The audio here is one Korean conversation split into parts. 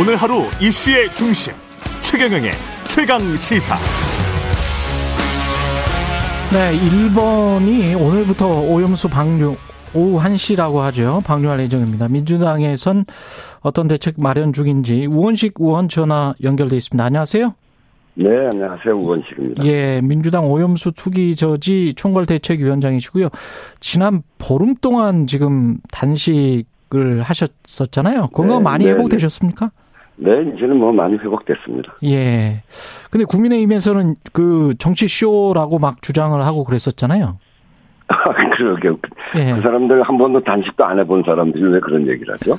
오늘 하루 이슈의 중심 최경영의 최강 시사. 네, 일본이 오늘부터 오염수 방류 오후 1시라고 하죠. 방류할 예정입니다. 민주당에선 어떤 대책 마련 중인지 우원식 의원 전화 연결돼 있습니다. 안녕하세요. 네, 안녕하세요. 우원식입니다. 예, 민주당 오염수 투기 저지 총괄 대책위원장이시고요. 지난 보름 동안 지금 단식을 하셨었잖아요. 건강 네, 많이 네, 회복되셨습니까? 네, 이제는 뭐 많이 회복됐습니다. 예. 근데 국민의힘에서는 그 정치 쇼라고 막 주장을 하고 그랬었잖아요. 아, 그러게요. 예. 그 사람들 한 번도 단식도 안 해본 사람들이 왜 그런 얘기를 하죠?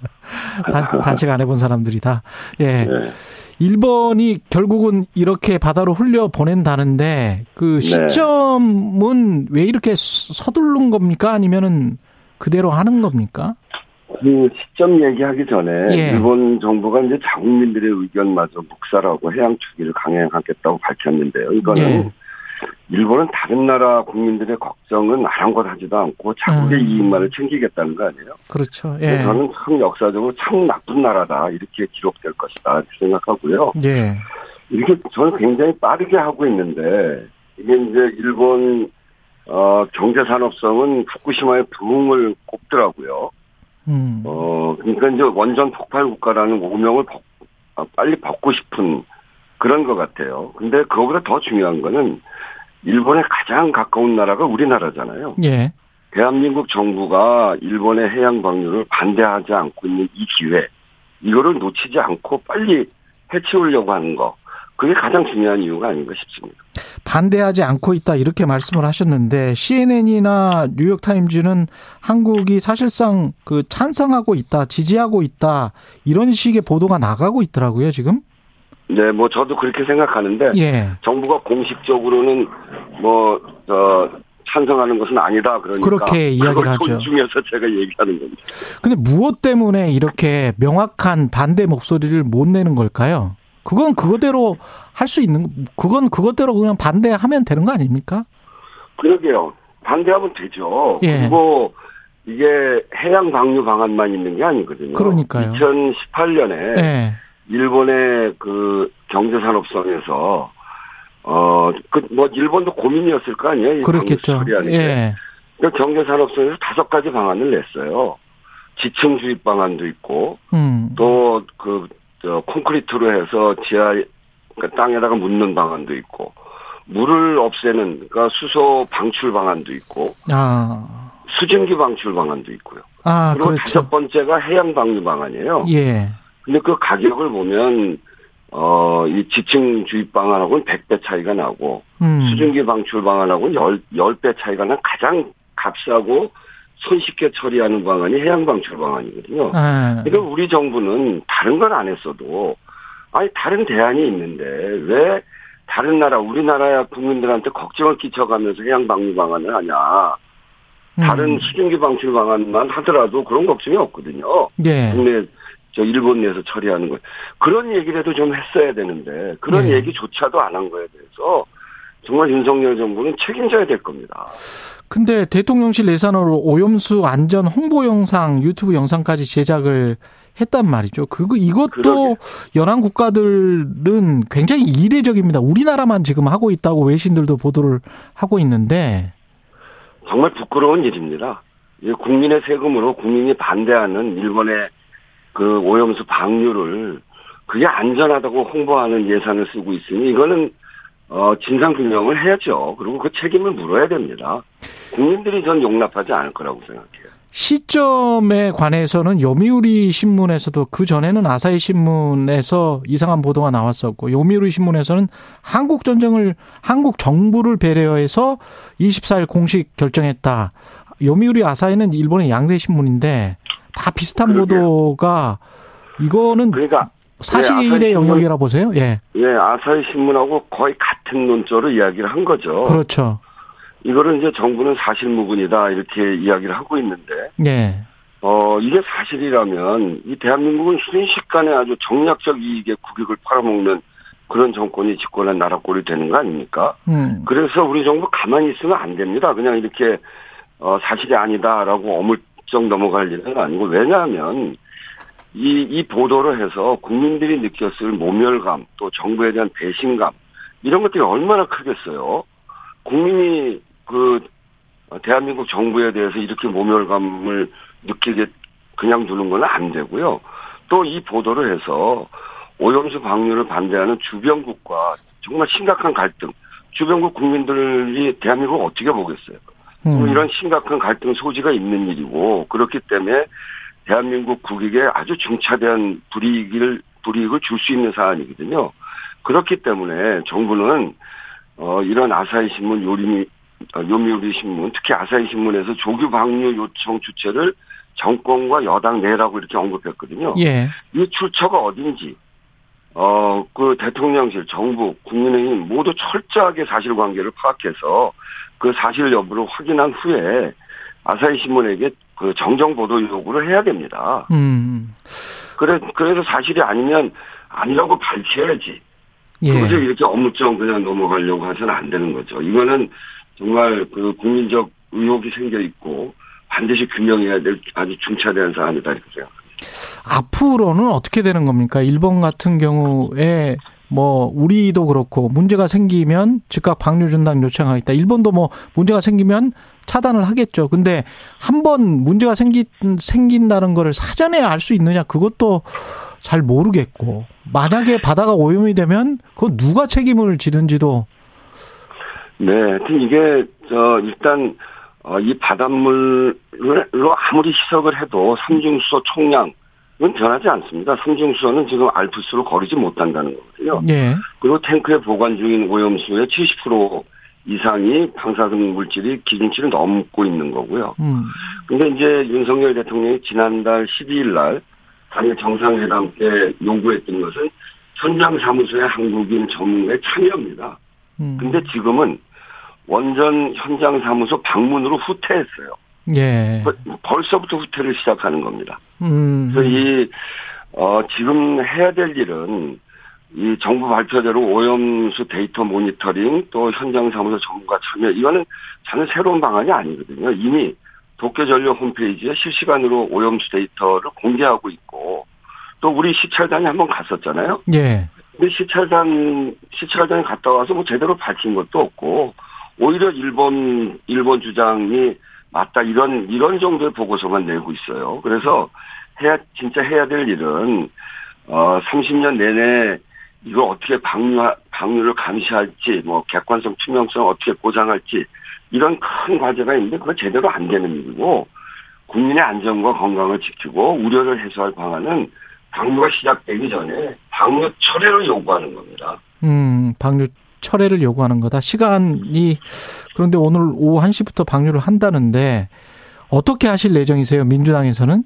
단, 단식 안 해본 사람들이 다. 예. 네. 일본이 결국은 이렇게 바다로 흘려 보낸다는데 그 네. 시점은 왜 이렇게 서두른 겁니까? 아니면은 그대로 하는 겁니까? 그 시점 얘기하기 전에 예. 일본 정부가 이제 자국민들의 의견마저 묵살하고 해양 투기를 강행하겠다고 밝혔는데요. 이거는 예. 일본은 다른 나라 국민들의 걱정은 아랑곳하지도 않고 자국의 음. 이익만을 챙기겠다는 거 아니에요? 그렇죠. 예. 저는 참 역사적으로 참 나쁜 나라다 이렇게 기록될 것이다 생각하고요. 예. 이렇게 저는 굉장히 빠르게 하고 있는데 이게 이제 일본 어 경제 산업성은 후쿠시마의 부흥을 꼽더라고요. 음. 어 그러니까 이제 원전 폭발 국가라는 오명을 벗- 아, 빨리 벗고 싶은 그런 것 같아요. 근데 그거보다 더 중요한 거는 일본에 가장 가까운 나라가 우리나라잖아요. 예. 대한민국 정부가 일본의 해양 방류를 반대하지 않고 있는 이 기회, 이거를 놓치지 않고 빨리 해치우려고 하는 거, 그게 가장 중요한 이유가 아닌가 싶습니다. 반대하지 않고 있다 이렇게 말씀을 하셨는데 CNN이나 뉴욕 타임즈는 한국이 사실상 그 찬성하고 있다, 지지하고 있다 이런 식의 보도가 나가고 있더라고요 지금. 네, 뭐 저도 그렇게 생각하는데 예. 정부가 공식적으로는 뭐 저, 찬성하는 것은 아니다 그러니까 그렇게 이야기를 하죠. 존중해서 제가 얘기하는 겁니다. 근데 무엇 때문에 이렇게 명확한 반대 목소리를 못 내는 걸까요? 그건 그거대로 할 수 있는 그건 그것대로 그냥 반대하면 되는 거 아닙니까? 그러게요. 반대하면 되죠. 예. 그리고 이게 해양 방류 방안만 있는 게 아니거든요. 그러니까요. 2018년에 예. 일본의 그 경제산업성에서 어그 뭐 일본도 고민이었을 거 아니에요. 이 그렇겠죠. 예. 그 경제산업성에서 다섯 가지 방안을 냈어요. 지층 주입 방안도 있고 음. 또그 저 콘크리트로 해서 지하 그러니까 땅에다가 묻는 방안도 있고 물을 없애는 그러니까 수소 방출 방안도 있고 아. 수증기 방출 방안도 있고요. 아, 그리고 그렇죠. 다섯 번째가 해양 방류 방안이에요. 예. 근데 그 가격을 보면 어 이 지층 주입 방안하고는 100배 차이가 나고 음. 수증기 방출 방안하고는 10, 10배 차이가 난 가장 값싸고 손쉽게 처리하는 방안이 해양 방출 방안이거든요. 아. 그러니까 우리 정부는 다른 건 안 했어도 아니 다른 대안이 있는데 왜 다른 나라 우리나라 국민들한테 걱정을 끼쳐가면서 해양 방류 방안을 하냐? 다른 음. 수증기 방출 방안만 하더라도 그런 걱정이 없거든요. 예. 국내 저 일본 내에서 처리하는 거 그런 얘기라도 좀 했어야 되는데 그런 네. 얘기조차도 안 한 거에 대해서 정말 윤석열 정부는 책임져야 될 겁니다. 근데 대통령실 예산으로 오염수 안전 홍보 영상, 유튜브 영상까지 제작을 했단 말이죠. 그거 이것도 그러게. 연안 국가들은 굉장히 이례적입니다. 우리나라만 지금 하고 있다고 외신들도 보도를 하고 있는데 정말 부끄러운 일입니다. 이 국민의 세금으로 국민이 반대하는 일본의 그 오염수 방류를 그게 안전하다고 홍보하는 예산을 쓰고 있으니 이거는 어 진상 규명을 해야죠. 그리고 그 책임을 물어야 됩니다. 국민들이 전 용납하지 않을 거라고 생각해요. 시점에 관해서는 요미우리 신문에서도 그 전에는 아사히 신문에서 이상한 보도가 나왔었고 요미우리 신문에서는 한국 전쟁을 한국 정부를 배려해서 24일 공식 결정했다. 요미우리 아사히는 일본의 양대 신문인데 다 비슷한 그러게요. 보도가 이거는 그러니까 사실의 네, 아사히 신문- 영역이라 보세요. 예. 예, 아사히 신문하고 거의 같은 논조로 이야기를 한 거죠. 그렇죠. 이거를 이제 정부는 사실무근이다 이렇게 이야기를 하고 있는데 예. 어, 이게 사실이라면 이 대한민국은 순식간에 아주 정략적 이익에 국익을 팔아먹는 그런 정권이 집권한 나라 꼴이 되는 거 아닙니까? 음. 그래서 우리 정부 가만히 있으면 안 됩니다. 그냥 이렇게 어, 사실이 아니다라고 어물쩍 넘어갈 일은 아니고 왜냐하면 이, 이 보도를 해서 국민들이 느꼈을 모멸감, 또 정부에 대한 배신감, 이런 것들이 얼마나 크겠어요. 국민이 그, 대한민국 정부에 대해서 이렇게 모멸감을 느끼게 그냥 두는 건 안 되고요. 또 이 보도를 해서 오염수 방류를 반대하는 주변국과 정말 심각한 갈등, 주변국 국민들이 대한민국을 어떻게 보겠어요? 음. 이런 심각한 갈등 소지가 있는 일이고 그렇기 때문에 대한민국 국익에 아주 중차대한 불이익을 불이익을 줄 수 있는 사안이거든요. 그렇기 때문에 정부는 어 이런 아사히 신문 요리미 어, 요미우리 신문 특히 아사히 신문에서 조규 방류 요청 주체를 정권과 여당 내라고 이렇게 언급했거든요. 예. 이 출처가 어딘지 어, 그 대통령실, 정부, 국민의힘 모두 철저하게 사실관계를 파악해서 그 사실 여부를 확인한 후에 아사히 신문에게 그 정정 보도 요구를 해야 됩니다. 음. 그래 그래서 사실이 아니면 아니라고 밝혀야지. 예. 그저 이렇게 업무점 그냥 넘어가려고 해서는 안 되는 거죠. 이거는 정말 그 국민적 의혹이 생겨 있고 반드시 규명해야 될 아주 중차대한 사안이다 이렇게 생각합니다. 앞으로는 어떻게 되는 겁니까? 일본 같은 경우에 뭐 우리도 그렇고 문제가 생기면 즉각 방류 중단 요청하겠다. 일본도 뭐 문제가 생기면 차단을 하겠죠. 근데 한 번 문제가 생기 생긴다는 거를 사전에 알 수 있느냐 그것도 잘 모르겠고 만약에 바다가 오염이 되면 그 누가 책임을 지는지도 네, 하여튼 이게 저 일단 어, 이 바닷물로 아무리 희석을 해도 삼중수소 총량 은 변하지 않습니다. 삼중수소는 지금 알프스로 거리지 못한다는 거거든요. 예. 그리고 탱크에 보관 중인 오염수의 70% 이상이 방사능 물질이 기준치를 넘고 있는 거고요. 음. 근데 이제 윤석열 대통령이 지난달 12일 날 당일 정상회담 때 요구했던 것은 현장 사무소의 한국인 전문가의 참여입니다. 음. 근데 지금은 원전 현장 사무소 방문으로 후퇴했어요. 예. 벌써부터 후퇴를 시작하는 겁니다. 음. 그래서 이, 어, 지금 해야 될 일은 이 정부 발표대로 오염수 데이터 모니터링 또 현장 사무소 전문가 참여 이거는 저는 새로운 방안이 아니거든요. 이미 도쿄전력 홈페이지에 실시간으로 오염수 데이터를 공개하고 있고 또 우리 시찰단이 한번 갔었잖아요. 예. 근데 시찰단 시찰단에 갔다 와서 뭐 제대로 밝힌 것도 없고 오히려 일본 일본 주장이 맞다 이런 이런 정도의 보고서만 내고 있어요. 그래서 해야 진짜 해야 될 일은 어 30년 내내 이걸 어떻게 방류 방류를 감시할지 뭐 객관성 투명성 어떻게 보장할지 이런 큰 과제가 있는데 그거 제대로 안 되는 일이고 국민의 안전과 건강을 지키고 우려를 해소할 방안은 방류가 시작되기 전에 방류 철회를 요구하는 겁니다. 음, 방류 철회를 요구하는 거다. 시간이 그런데 오늘 오후 1시부터 방류를 한다는데 어떻게 하실 예정이세요? 민주당에서는?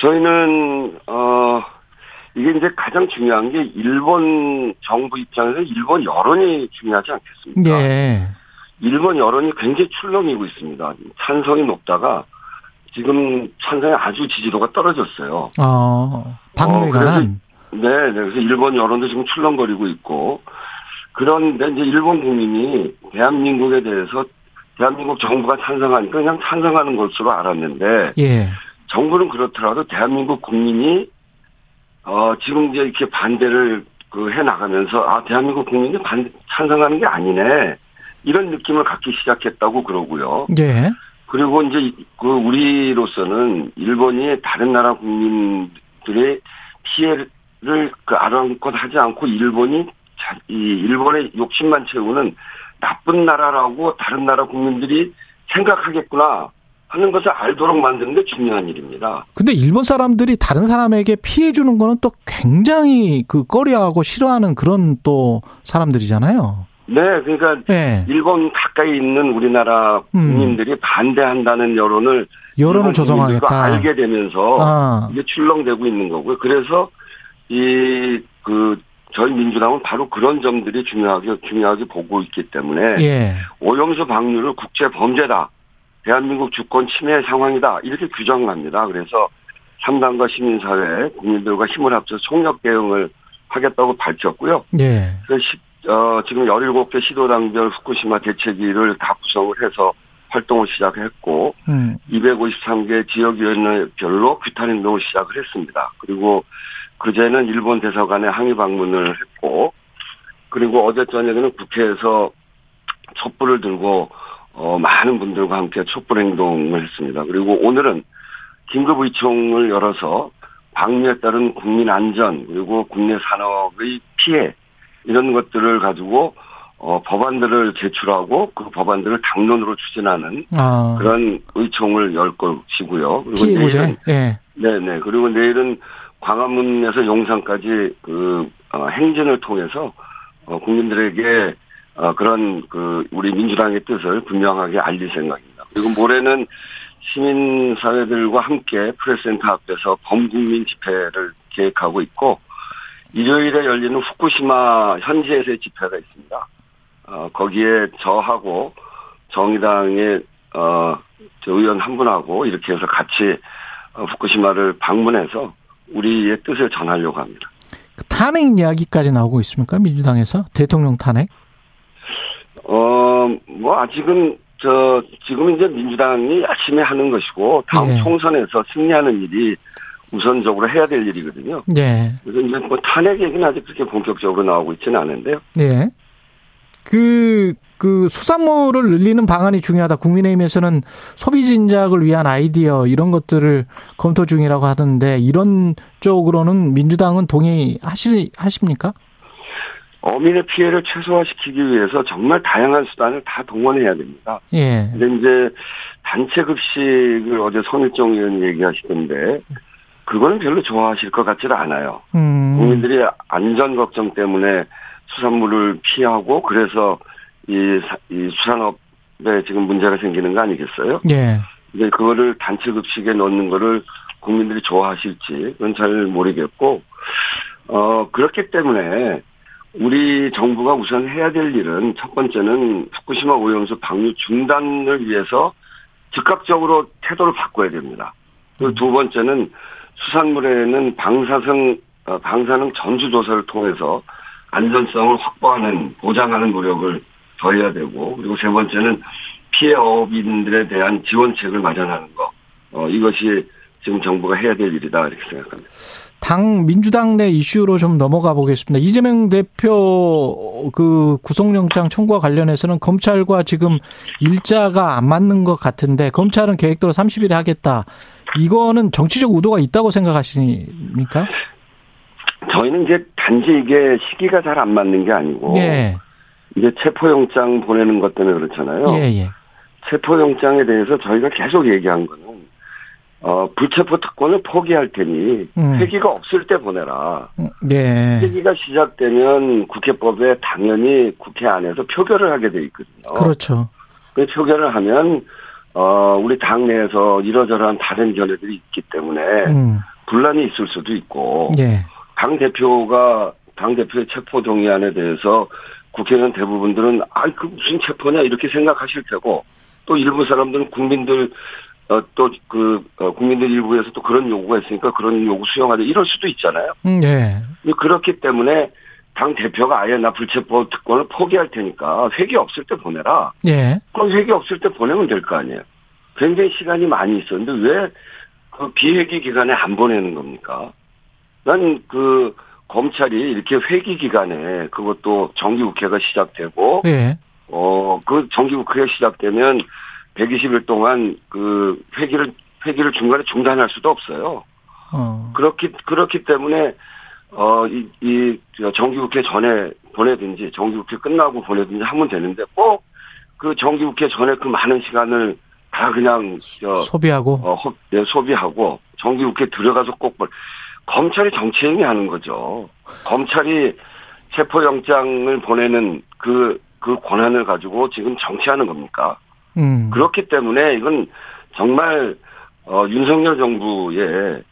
저희는 어 이게 이제 가장 중요한 게 일본 정부 입장에서 일본 여론이 중요하지 않겠습니까? 예. 일본 여론이 굉장히 출렁이고 있습니다. 찬성이 높다가 지금 찬성이 아주 지지도가 떨어졌어요. 어, 방류에 어, 관한? 네, 네. 그래서 일본 여론도 지금 출렁거리고 있고 그런데 이제 일본 국민이 대한민국에 대해서 대한민국 정부가 찬성하니까 그냥 찬성하는 것으로 알았는데 예. 정부는 그렇더라도 대한민국 국민이 어 지금 이제 이렇게 반대를 그 해 나가면서 아 대한민국 국민이 반 찬성하는 게 아니네 이런 느낌을 갖기 시작했다고 그러고요. 예. 그리고 이제 그 우리로서는 일본이 다른 나라 국민들의 피해를 그 아랑곳 하지 않고 일본이 이 일본의 욕심만 채우는 나쁜 나라라고 다른 나라 국민들이 생각하겠구나 하는 것을 알도록 만드는 게 중요한 일입니다. 근데 일본 사람들이 다른 사람에게 피해 주는 거는 또 굉장히 그 꺼려하고 싫어하는 그런 또 사람들이잖아요. 네, 그러니까 네. 일본 가까이 있는 우리나라 음. 국민들이 반대한다는 여론을 여론을 조성하겠다. 알게 되면서 아. 이게 출렁대고 있는 거고요. 그래서 이 그 저희 민주당은 바로 그런 점들이 중요하게 중요하게 보고 있기 때문에 예. 오염수 방류를 국제 범죄다. 대한민국 주권 침해 상황이다. 이렇게 규정합니다. 그래서 3당과 시민사회, 국민들과 힘을 합쳐 총력 대응을 하겠다고 밝혔고요. 예. 그래서 시, 어, 지금 17개 시도당별 후쿠시마 대책위를 다 구성을 해서 활동을 시작했고 음. 253개 지역위원회별로 규탄 행동을 시작을 했습니다. 그리고 그제는 일본 대사관에 항의 방문을 했고 그리고 어제 저녁에는 국회에서 촛불을 들고 어, 많은 분들과 함께 촛불 행동을 했습니다. 그리고 오늘은 긴급 의총을 열어서 방류에 따른 국민 안전 그리고 국내 산업의 피해 이런 것들을 가지고 어, 법안들을 제출하고 그 법안들을 당론으로 추진하는 아. 그런 의총을 열 것이고요. 그리고 피해구제. 내일은 예. 네네 그리고 내일은 광화문에서 용산까지 그 어, 행진을 통해서 어, 국민들에게 어, 그런 그 우리 민주당의 뜻을 분명하게 알릴 생각입니다. 그리고 모레는 시민사회들과 함께 프레스센터 앞에서 범국민 집회를 계획하고 있고 일요일에 열리는 후쿠시마 현지에서의 집회가 있습니다. 어, 거기에 저하고 정의당의 어, 저 의원 한 분하고 이렇게 해서 같이 어, 후쿠시마를 방문해서 우리의 뜻을 전하려고 합니다. 그 탄핵 이야기까지 나오고 있습니까? 민주당에서 대통령 탄핵? 어, 뭐 아직은 저 지금 이제 민주당이 열심히 하는 것이고 다음 예. 총선에서 승리하는 일이 우선적으로 해야 될 일이거든요. 예. 그래서 이제 뭐 탄핵 얘기는 아직 그렇게 본격적으로 나오고 있지는 않은데요. 예. 그, 그 수산물을 늘리는 방안이 중요하다. 국민의힘에서는 소비 진작을 위한 아이디어 이런 것들을 검토 중이라고 하던데 이런 쪽으로는 민주당은 동의하시 하십니까? 어민의 피해를 최소화시키기 위해서 정말 다양한 수단을 다 동원해야 됩니다. 예. 근데 이제 단체 급식을 어제 손일정 의원이 얘기하시던데 그거는 별로 좋아하실 것 같지는 않아요. 음. 국민들이 안전 걱정 때문에 수산물을 피하고 그래서 이, 사- 이 수산업에 지금 문제가 생기는 거 아니겠어요? 예. 근데 그거를 단체 급식에 넣는 거를 국민들이 좋아하실지 그건 잘 모르겠고 어 그렇기 때문에 우리 정부가 우선 해야 될 일은 첫 번째는 후쿠시마 오염수 방류 중단을 위해서 즉각적으로 태도를 바꿔야 됩니다. 그리고 두 번째는 수산물에는 방사성 어, 방사능 전수 조사를 통해서 안전성을 확보하는 보장하는 노력을 더 해야 되고 그리고 세 번째는 피해 어업인들에 대한 지원책을 마련하는 거 어, 이것이 지금 정부가 해야 될 일이다 이렇게 생각합니다. 당 민주당 내 이슈로 좀 넘어가 보겠습니다. 이재명 대표 그 구속영장 청구와 관련해서는 검찰과 지금 일자가 안 맞는 것 같은데 검찰은 계획대로 30일에 하겠다. 이거는 정치적 의도가 있다고 생각하십니까? 저희는 이제 단지 이게 시기가 잘 안 맞는 게 아니고 예. 이제 체포영장 보내는 것 때문에 그렇잖아요. 예, 예. 체포영장에 대해서 저희가 계속 얘기한 거는 어, 불체포 특권을 포기할 테니 음. 회기가 없을 때 보내라. 예. 회기가 시작되면 국회법에 당연히 국회 안에서 표결을 하게 돼 있거든요. 그렇죠. 그 표결을 하면 어, 우리 당내에서 이러저러한 다른 견해들이 있기 때문에 음. 분란이 있을 수도 있고 예. 당 대표가 당 대표의 체포 동의안에 대해서 국회의원 대부분들은 아그 무슨 체포냐 이렇게 생각하실 테고 또 일부 사람들은 국민들 어, 또그 국민들 일부에서 또 그런 요구가 있으니까 그런 요구 수용하자 이럴 수도 있잖아요. 근데 그렇기 때문에 당 대표가 아예 나 불체포 특권을 포기할 테니까 회기 없을 때 보내라. 예. 그럼 회기 없을 때 보내면 될 거 아니에요. 굉장히 시간이 많이 있었는데 왜 그 비회기 기간에 안 보내는 겁니까? 난 그 검찰이 이렇게 회기 기간에 그것도 정기국회가 시작되고 예. 어그 정기국회가 시작되면 120일 동안 그 회기를 회기를 중간에 중단할 수도 없어요. 어. 그렇기 그렇기 때문에 어이 이 정기국회 전에 보내든지 정기국회 끝나고 보내든지 하면 되는데 꼭 그 정기국회 전에 그 많은 시간을 다 그냥 저 소비하고 어, 허- 네, 소비하고 정기국회 들어가서 꼭 볼- 검찰이 정치행위 하는 거죠. 검찰이 체포영장을 보내는 그, 그 권한을 가지고 지금 정치하는 겁니까? 음. 그렇기 때문에 이건 정말, 어, 윤석열 정부의,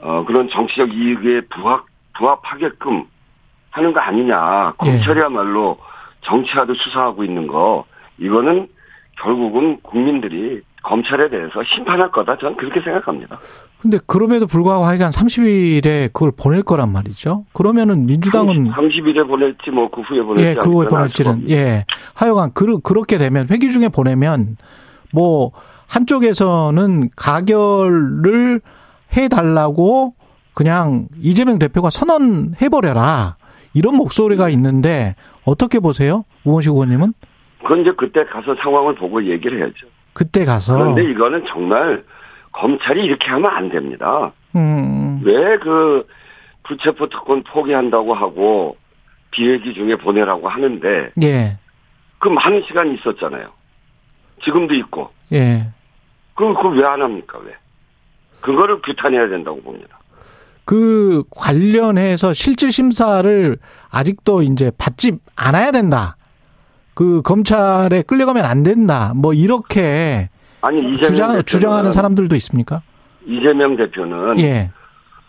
어, 그런 정치적 이익에 부합, 부합하게끔 하는 거 아니냐. 예. 검찰이야말로 정치하듯 수사하고 있는 거, 이거는 결국은 국민들이 검찰에 대해서 심판할 거다. 저는 그렇게 생각합니다. 근데 그럼에도 불구하고 하여간 30일에 그걸 보낼 거란 말이죠. 그러면은 민주당은 30 일에 보낼지 뭐 그 후에 보낼지 예, 알 수가 보낼지는. 예. 하여간 그 그렇게 되면 회기 중에 보내면 뭐 한쪽에서는 가결을 해 달라고 그냥 이재명 대표가 선언해 버려라. 이런 목소리가 있는데 어떻게 보세요? 우원식 의원님은? 그건 이제 그때 가서 상황을 보고 얘기를 해야죠. 그때 가서 그런데 이거는 정말 검찰이 이렇게 하면 안 됩니다. 음. 왜그 불체포 특권 포기한다고 하고 비회기 중에 보내라고 하는데 예. 그 많은 시간이 있었잖아요. 지금도 있고. 예. 그럼 그걸 왜 안 합니까? 왜? 그거를 규탄해야 된다고 봅니다. 그 관련해서 실질 심사를 아직도 이제 받지 않아야 된다. 그 검찰에 끌려가면 안 된다. 뭐 이렇게 아니 이재명 주장 대표는, 주장하는 사람들도 있습니까? 이재명 대표는 예.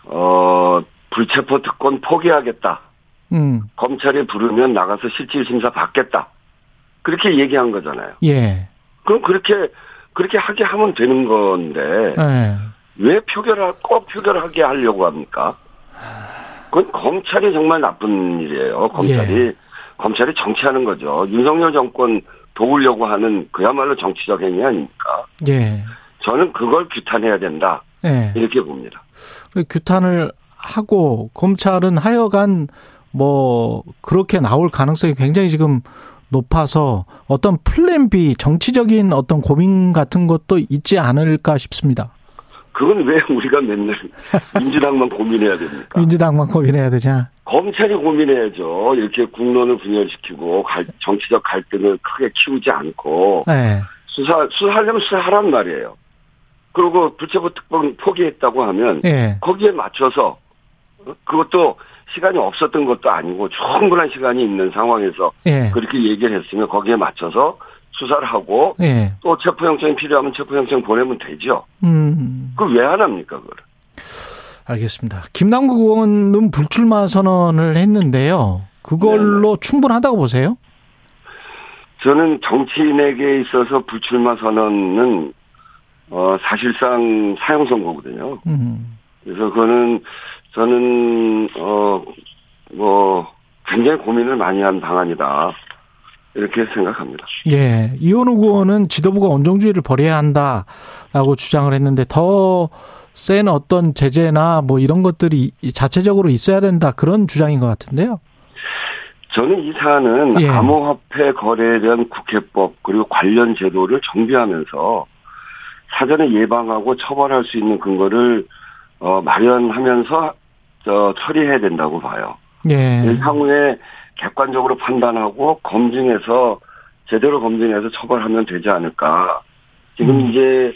어 불체포 특권 포기하겠다. 음. 검찰이 부르면 나가서 실질 심사 받겠다. 그렇게 얘기한 거잖아요. 예. 그럼 그렇게 그렇게 하게 하면 되는 건데 예. 왜 표결을 꼭 표결하게 하려고 합니까? 그건 검찰이 정말 나쁜 일이에요. 검찰이 예. 검찰이 정치하는 거죠. 윤석열 정권 도우려고 하는 그야말로 정치적 행위 아닙니까? 예. 저는 그걸 규탄해야 된다 예. 이렇게 봅니다. 그 규탄을 하고 검찰은 하여간 뭐 그렇게 나올 가능성이 굉장히 지금 높아서 어떤 플랜 B 정치적인 어떤 고민 같은 것도 있지 않을까 싶습니다. 그건 왜 우리가 맨날 민주당만 고민해야 됩니까? 민주당만 고민해야 되냐? 검찰이 고민해야죠. 이렇게 국론을 분열시키고 갈- 정치적 갈등을 크게 키우지 않고 네. 수사 수사하려면 수사하란 말이에요. 그리고 불체포 특권 포기했다고 하면 예. 거기에 맞춰서 어? 그것도 시간이 없었던 것도 아니고 충분한 시간이 있는 상황에서 예. 그렇게 얘기를 했으면 거기에 맞춰서 수사를 하고 예. 또 체포영장이 필요하면 체포영장 보내면 되죠. 음. 그걸 왜 안 합니까, 그걸? 알겠습니다. 김남국 의원은 불출마 선언을 했는데요. 그걸로 충분하다고 보세요? 저는 정치인에게 있어서 불출마 선언은 어 사실상 사형 선고거든요. 음. 그래서 그거는 저는 어뭐 굉장히 고민을 많이 한 방안이다 이렇게 생각합니다. 예. 이현우 의원은 지도부가 원정주의를 벌여야 한다라고 주장을 했는데 더 센 어떤 제재나 뭐 이런 것들이 자체적으로 있어야 된다 그런 주장인 것 같은데요. 저는 이 사안은 예. 암호화폐 거래에 대한 국회법 그리고 관련 제도를 정비하면서 사전에 예방하고 처벌할 수 있는 근거를 어, 마련하면서 저 처리해야 된다고 봐요. 예. 향후에 객관적으로 판단하고 검증해서 제대로 검증해서 처벌하면 되지 않을까. 지금 음. 이제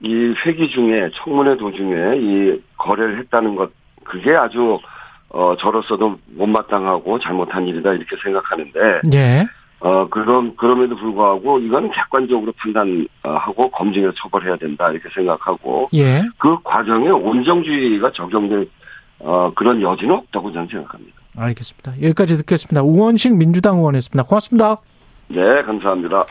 이 회기 중에 청문회 도중에 이 거래를 했다는 것 그게 아주 어 저로서도 못마땅하고 잘못한 일이다 이렇게 생각하는데 예. 어 그럼 그럼에도 불구하고 이건 객관적으로 판단하고 검증해서 처벌해야 된다 이렇게 생각하고 예. 그 과정에 온정주의가 적용될 어 그런 여지는 없다고 저는 생각합니다. 알겠습니다. 여기까지 듣겠습니다. 우원식 민주당 의원이었습니다. 고맙습니다. 네, 감사합니다.